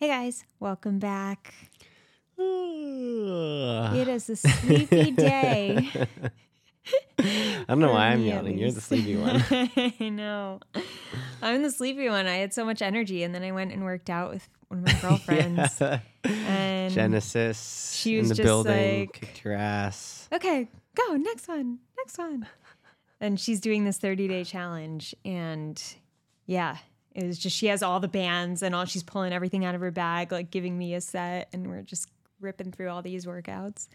Hey guys, welcome back. It is a sleepy day. I don't know why I'm yawning. You're the sleepy one. I know. I'm the sleepy one. I had so much energy, and then I went and worked out with one of my girlfriends. Yeah. And Genesis she was in the just building, like- kicked your ass. okay, go next one, next one. And she's doing this 30 day challenge, and yeah, it was just she has all the bands and all. She's pulling everything out of her bag, like giving me a set, and we're just ripping through all these workouts.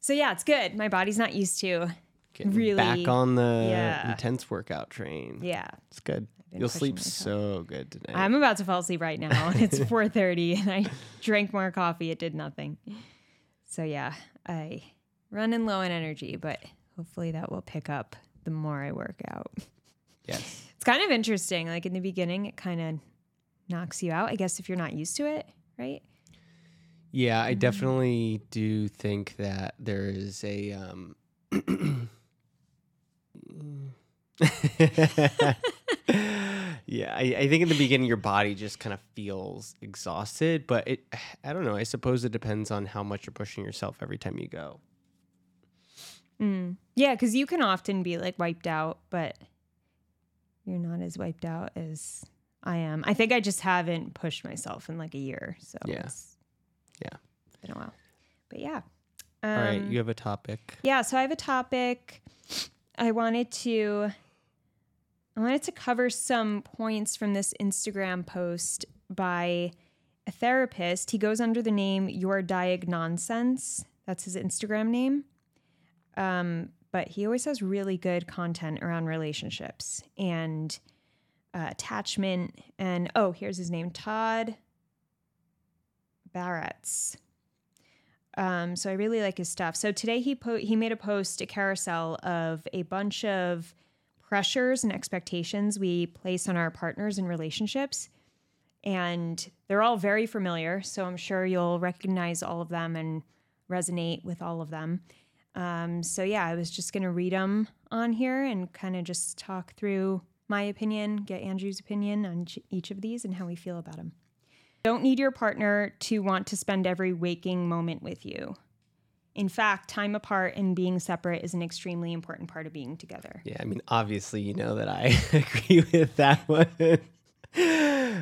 So yeah, it's good. My body's not used to. Getting really- back on the yeah. intense workout train. Yeah, It's good. You'll sleep myself. so good tonight. I'm about to fall asleep right now. and It's 4:30 and I drank more coffee. It did nothing. So yeah, I running low on energy, but hopefully that will pick up the more I work out. Yes. It's kind of interesting. Like in the beginning, it kind of knocks you out. I guess if you're not used to it, right? Yeah, Mm-hmm. I definitely do think that there is a um Yeah, I, I think in the beginning your body just kind of feels exhausted, but it I don't know, I suppose it depends on how much you're pushing yourself every time you go. Mm. Yeah, because you can often be like wiped out, but you're not as wiped out as I am. I think I just haven't pushed myself in like a year. So Yeah. it's Yeah. been a while. But yeah. Um, All right, you have a topic. yeah, so I have a topic. I wanted to I wanted to cover some points from this Instagram post by a therapist. He goes under the name Your Diag Nonsense. That's his Instagram name. Um, but he always has really good content around relationships and uh, attachment. And oh, here's his name Todd Baratz. Um, so I really like his stuff. So today he po- he made a post, a carousel of a bunch of pressures and expectations we place on our partners and relationships. And they're all very familiar. So I'm sure you'll recognize all of them and resonate with all of them. Um, so yeah, I was just to read them on here and kind of just talk through my opinion, get Andrew's opinion on each of these and how we feel about them. Don't need your partner to want to spend every waking moment with you. In fact, time apart and being separate is an extremely important part of being together. Yeah, I mean, obviously, you know that I agree with that one.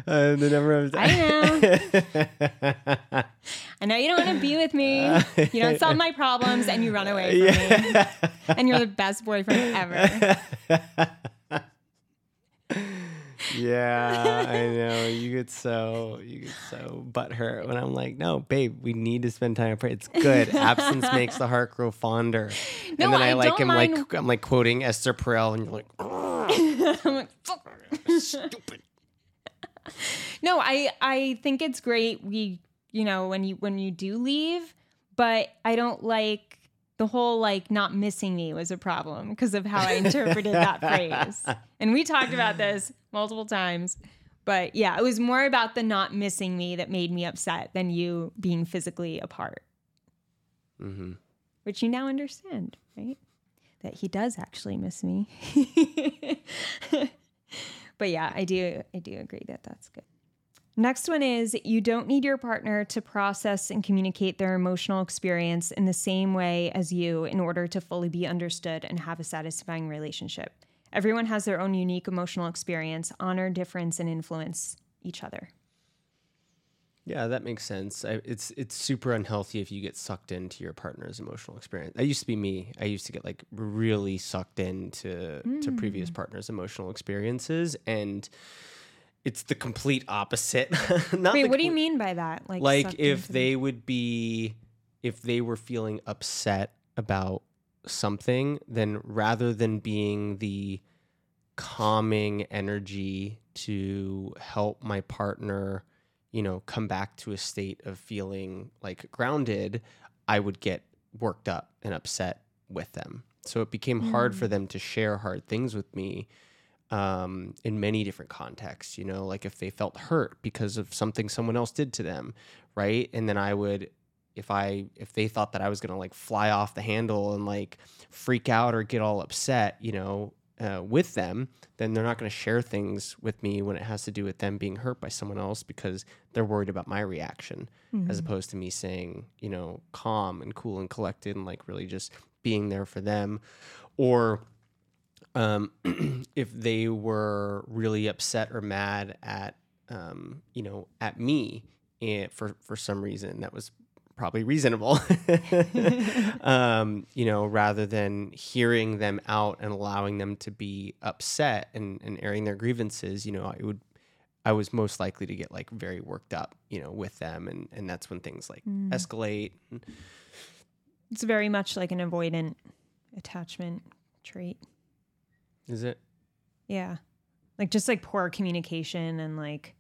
Uh, the number of I know. I know you don't want to be with me. You don't solve my problems and you run away from me. yeah. And you're the best boyfriend ever. yeah, I know. You get so you get so butthurt when I'm like, no, babe, we need to spend time apart. It's good. Absence makes the heart grow fonder. No, and then I, I like am mind- like I'm like quoting Esther Perel, and you're like, I'm like, "Fuck." stupid. No, I I think it's great we you know when you when you do leave, but I don't like the whole like not missing me was a problem because of how I interpreted that phrase. And we talked about this multiple times. But yeah, it was more about the not missing me that made me upset than you being physically apart, hmm which you now understand, right? That he does actually miss me. but yeah, I do I do agree that that's good. Next one is you don't need your partner to process and communicate their emotional experience in the same way as you in order to fully be understood and have a satisfying relationship. Everyone has their own unique emotional experience. Honor difference and influence each other. Yeah, that makes sense. I, it's it's super unhealthy if you get sucked into your partner's emotional experience. That used to be me. I used to get like really sucked into to previous mm. partners' emotional experiences, and it's the complete opposite. Not Wait, what do you mean by that? Like sucked if they would be, if they were feeling upset about something, then rather than being the calming energy to help my partner, you know, come back to a state of feeling like grounded, I would get worked up and upset with them. So it became hard for them to share hard things with me um, in many different contexts, you know, like if they felt hurt because of something someone else did to them, right? And then I would, if I, if they thought that I was gonna like fly off the handle and like freak out or get all upset, you know, uh, with them, then they're not going to share things with me when it has to do with them being hurt by someone else because they're worried about my reaction, as opposed to me saying, you know, calm and cool and collected and like really just being there for them. Or um, if they were really upset or mad at, um, you know, at me and for, for some reason that was probably reasonable, um, you know, rather than hearing them out and allowing them to be upset and, and airing their grievances, you know, I would, I was most likely to get like very worked up, you know, with them. And, and that's when things like escalate. It's very much like an avoidant attachment trait. Is it? Yeah. Like just like poor communication and like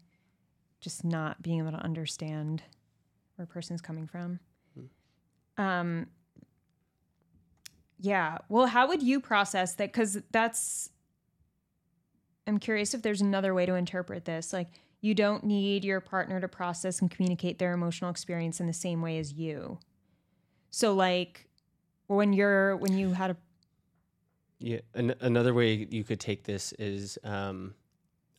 just not being able to understand where a person's coming from. Um yeah. Well, how would you process that cuz that's I'm curious if there's another way to interpret this. Like you don't need your partner to process and communicate their emotional experience in the same way as you. So like when you're when you had a Yeah. An- another way you could take this is um,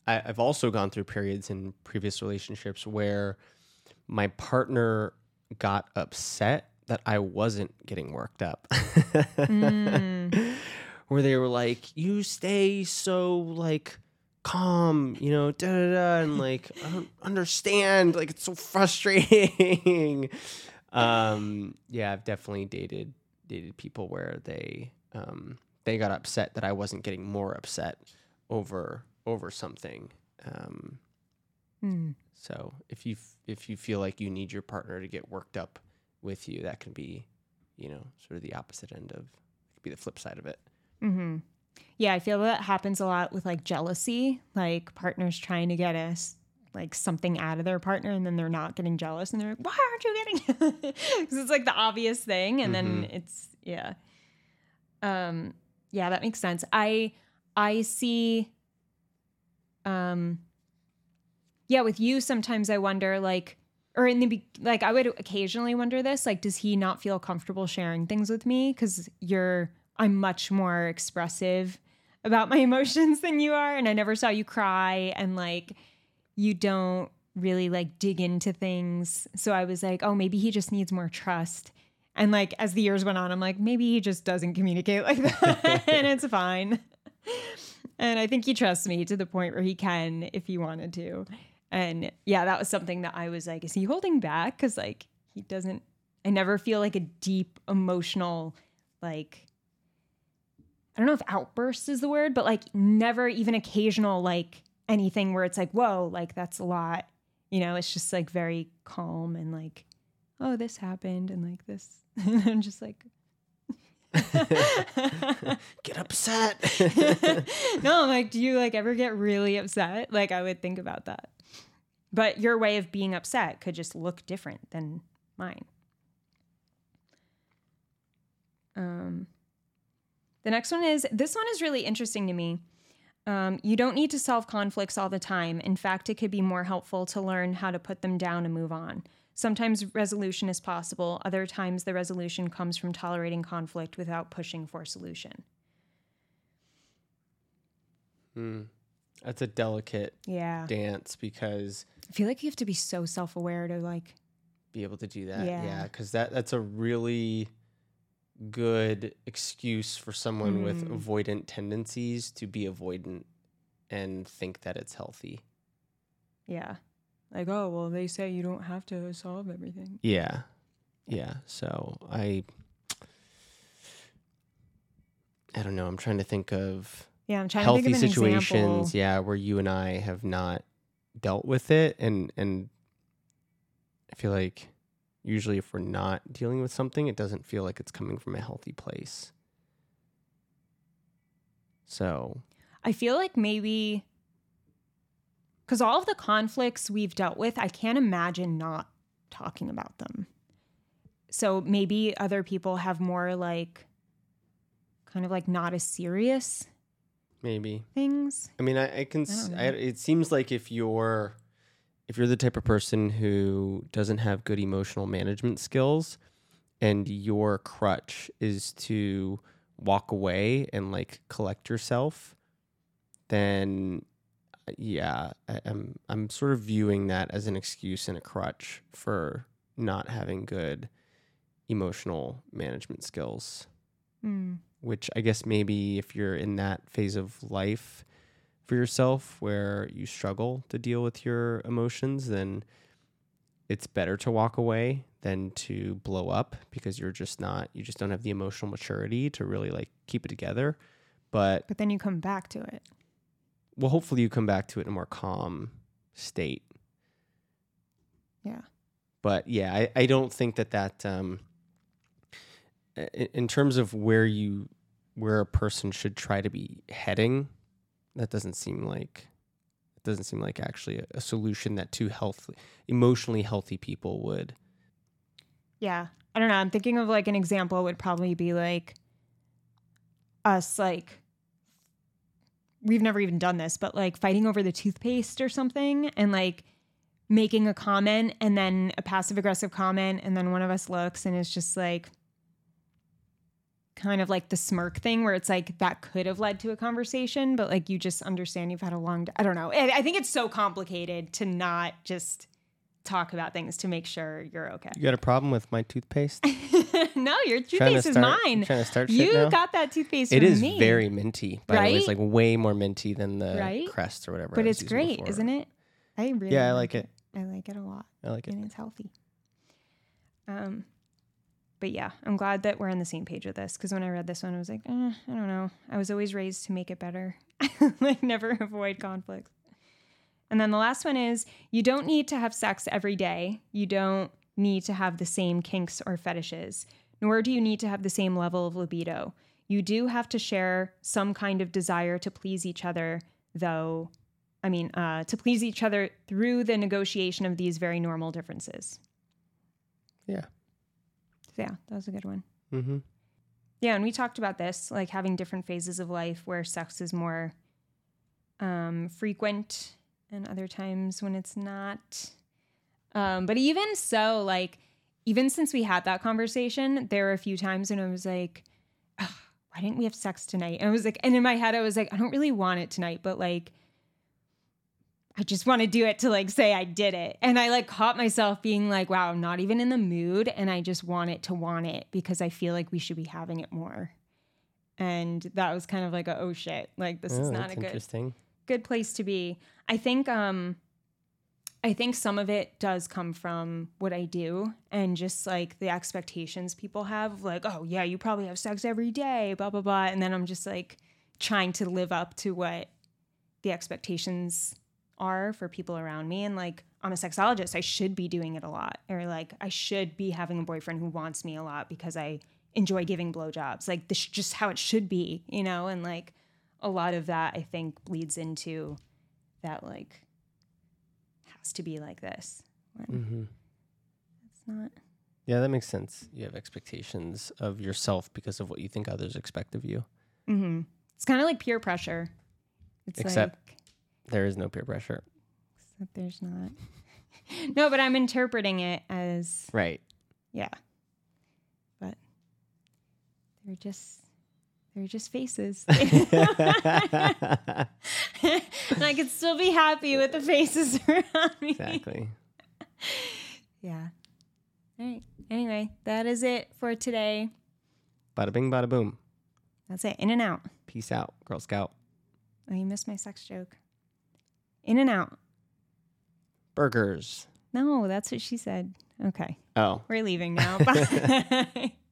I- I've also gone through periods in previous relationships where my partner got upset that I wasn't getting worked up. Where they were like, you stay so like calm, you know, da da da, and like, I don't understand. Like, it's so frustrating. um, yeah, I've definitely dated dated people where they um, they got upset that I wasn't getting more upset over over something. Um, so if you if you feel like you need your partner to get worked up with you, that can be, you know, sort of the opposite end of could be the flip side of it. Yeah, I feel that happens a lot with like jealousy, like partners trying to get us like something out of their partner and then they're not getting jealous and they're like, why aren't you getting Because it's like the obvious thing. And then it's, yeah. Um, yeah, that makes sense. I, I see, um, yeah, with you, sometimes I wonder like, or in the be- like, I would occasionally wonder this, like, does he not feel comfortable sharing things with me? Because you're, I'm much more expressive about my emotions than you are, and I never saw you cry, and like, you don't really like dig into things. So I was like, oh, maybe he just needs more trust. And like, as the years went on, I'm like, maybe he just doesn't communicate like that, and it's fine. And I think he trusts me to the point where he can if he wanted to. And yeah, that was something that I was like, is he holding back? Because like he doesn't, I never feel like a deep emotional, like, I don't know if outburst is the word, but like never even occasional, like anything where it's like, whoa, like that's a lot. You know, it's just like very calm and like, oh, this happened and like this. And I'm just like, Get upset. no, I'm like, do you like ever get really upset? Like, I would think about that. But your way of being upset could just look different than mine. Um, the next one is this one is really interesting to me. Um, you don't need to solve conflicts all the time. In fact, it could be more helpful to learn how to put them down and move on. Sometimes resolution is possible, other times, the resolution comes from tolerating conflict without pushing for solution. That's a delicate Yeah. dance because I feel like you have to be so self aware to like, be able to do that. Yeah. Yeah, because that that's a really good excuse for someone with Mm. avoidant tendencies to be avoidant and think that it's healthy. yeah. Like, oh, well, they say you don't have to solve everything. Yeah. Yeah. So I I don't know. I'm trying to think of Yeah, I'm trying to healthy think of situations, example. yeah, where you and I have not dealt with it and and I feel like usually if we're not dealing with something, it doesn't feel like it's coming from a healthy place. So, I feel like maybe because all of the conflicts we've dealt with, I can't imagine not talking about them. So maybe other people have more like kind of like not as serious maybe things. I mean, I, I can. I I it seems like if you're, if you're the type of person who doesn't have good emotional management skills, and your crutch is to walk away and like collect yourself, then yeah, I, I'm I'm sort of viewing that as an excuse and a crutch for not having good emotional management skills. Mm. Which I guess maybe if you're in that phase of life for yourself where you struggle to deal with your emotions, then it's better to walk away than to blow up because you're just not you just don't have the emotional maturity to really like keep it together. But But then you come back to it. well, hopefully you come back to it in a more calm state. Yeah. But yeah, I, I don't think that that um, in, terms of where you where a person should try to be heading, that doesn't seem like it doesn't seem like actually a, a solution that two healthy, emotionally healthy people would. Yeah. I don't know. I'm thinking of like an example would probably be like us like we've never even done this, but like fighting over the toothpaste or something and like making a comment and then a passive aggressive comment and then one of us looks and is just like kind of like the smirk thing where it's like that could have led to a conversation but like you just understand you've had a long I don't know. I I think it's so complicated to not just talk about things to make sure you're okay. You got a problem with my toothpaste? no, your toothpaste is start- mine. Trying to start You now? got that toothpaste It is me. very minty. By the way, it's like way more minty than the Right? crest or whatever. but it's great, is isn't it? I really Yeah, I like it. I like it a lot, I like it. and it's healthy. Um, but yeah, I'm glad that we're on the same page with this because when I read this one, I was like, eh, I don't know. I was always raised to make it better, like never avoid conflict. And then the last one is you don't need to have sex every day. You don't need to have the same kinks or fetishes, nor do you need to have the same level of libido. You do have to share some kind of desire to please each other, though. I mean, uh, to please each other through the negotiation of these very normal differences. Yeah. Yeah, that was a good one. Mm-hmm. Yeah, and we talked about this, like having different phases of life where sex is more um, frequent and other times when it's not. Um, but even so, like, even since we had that conversation, there were a few times when I was like, "Ugh, why didn't we have sex tonight? And I was like, and in my head, I was like, I don't really want it tonight, but like, I just want to do it to like say I did it. And I like caught myself being like, wow, I'm not even in the mood. And I just want it to want it because I feel like we should be having it more. And that was kind of like a, oh shit, like this is Oh, not a good interesting. good place to be. I think um I think some of it does come from what I do and just like the expectations people have like, oh yeah, you probably have sex every day, blah blah blah. And then I'm just like trying to live up to what the expectations are for people around me. And like I'm a sexologist, I should be doing it a lot. Or like I should be having a boyfriend who wants me a lot because I enjoy giving blowjobs. Like this just how it should be, you know? And like a lot of that I think leads into that like has to be like this. Mm-hmm. It's not. Yeah, that makes sense. You have expectations of yourself because of what you think others expect of you. Mm-hmm. It's kind of like peer pressure. It's Except- like There is no peer pressure. except there's not. no, but I'm interpreting it as Right. yeah. But they're just they're just faces. and I could still be happy with the faces around me. exactly. Yeah. All right. Anyway, that is it for today. Bada bing, bada boom. That's it. In and out. Peace out, Girl Scout. Oh, you missed my sex joke. In and out. Burgers. No, that's what she said. Okay. Oh. We're leaving now. Bye.